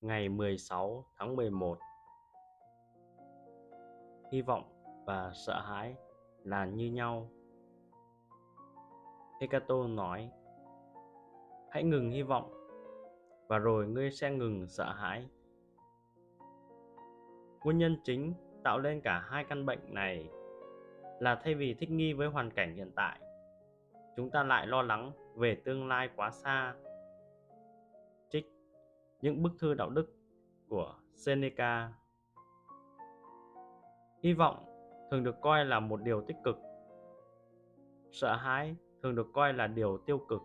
ngày 16 tháng 11 Hy vọng và sợ hãi là như nhau. Hekato nói Hãy ngừng hy vọng và rồi ngươi sẽ ngừng sợ hãi. Nguyên nhân chính tạo nên cả hai căn bệnh này là thay vì thích nghi với hoàn cảnh hiện tại, chúng ta lại lo lắng về tương lai quá xa những bức thư đạo đức của Seneca. Hy vọng thường được coi là một điều tích cực. Sợ hãi thường được coi là điều tiêu cực.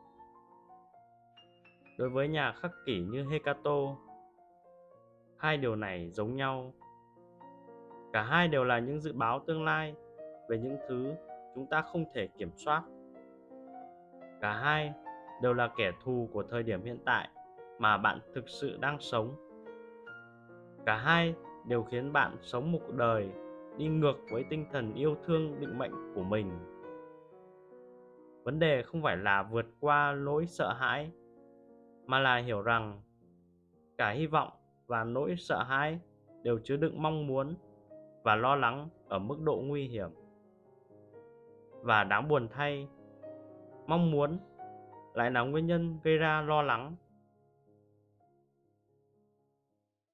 Đối với nhà khắc kỷ như Hecato, hai điều này giống nhau. Cả hai đều là những dự báo tương lai về những thứ chúng ta không thể kiểm soát. Cả hai đều là kẻ thù của thời điểm hiện tại mà bạn thực sự đang sống. Cả hai đều khiến bạn sống một cuộc đời đi ngược với tinh thần yêu thương định mệnh của mình. Vấn đề không phải là vượt qua nỗi sợ hãi, mà là hiểu rằng cả hy vọng và nỗi sợ hãi đều chứa đựng mong muốn và lo lắng ở mức độ nguy hiểm. Và đáng buồn thay, mong muốn lại là nguyên nhân gây ra lo lắng.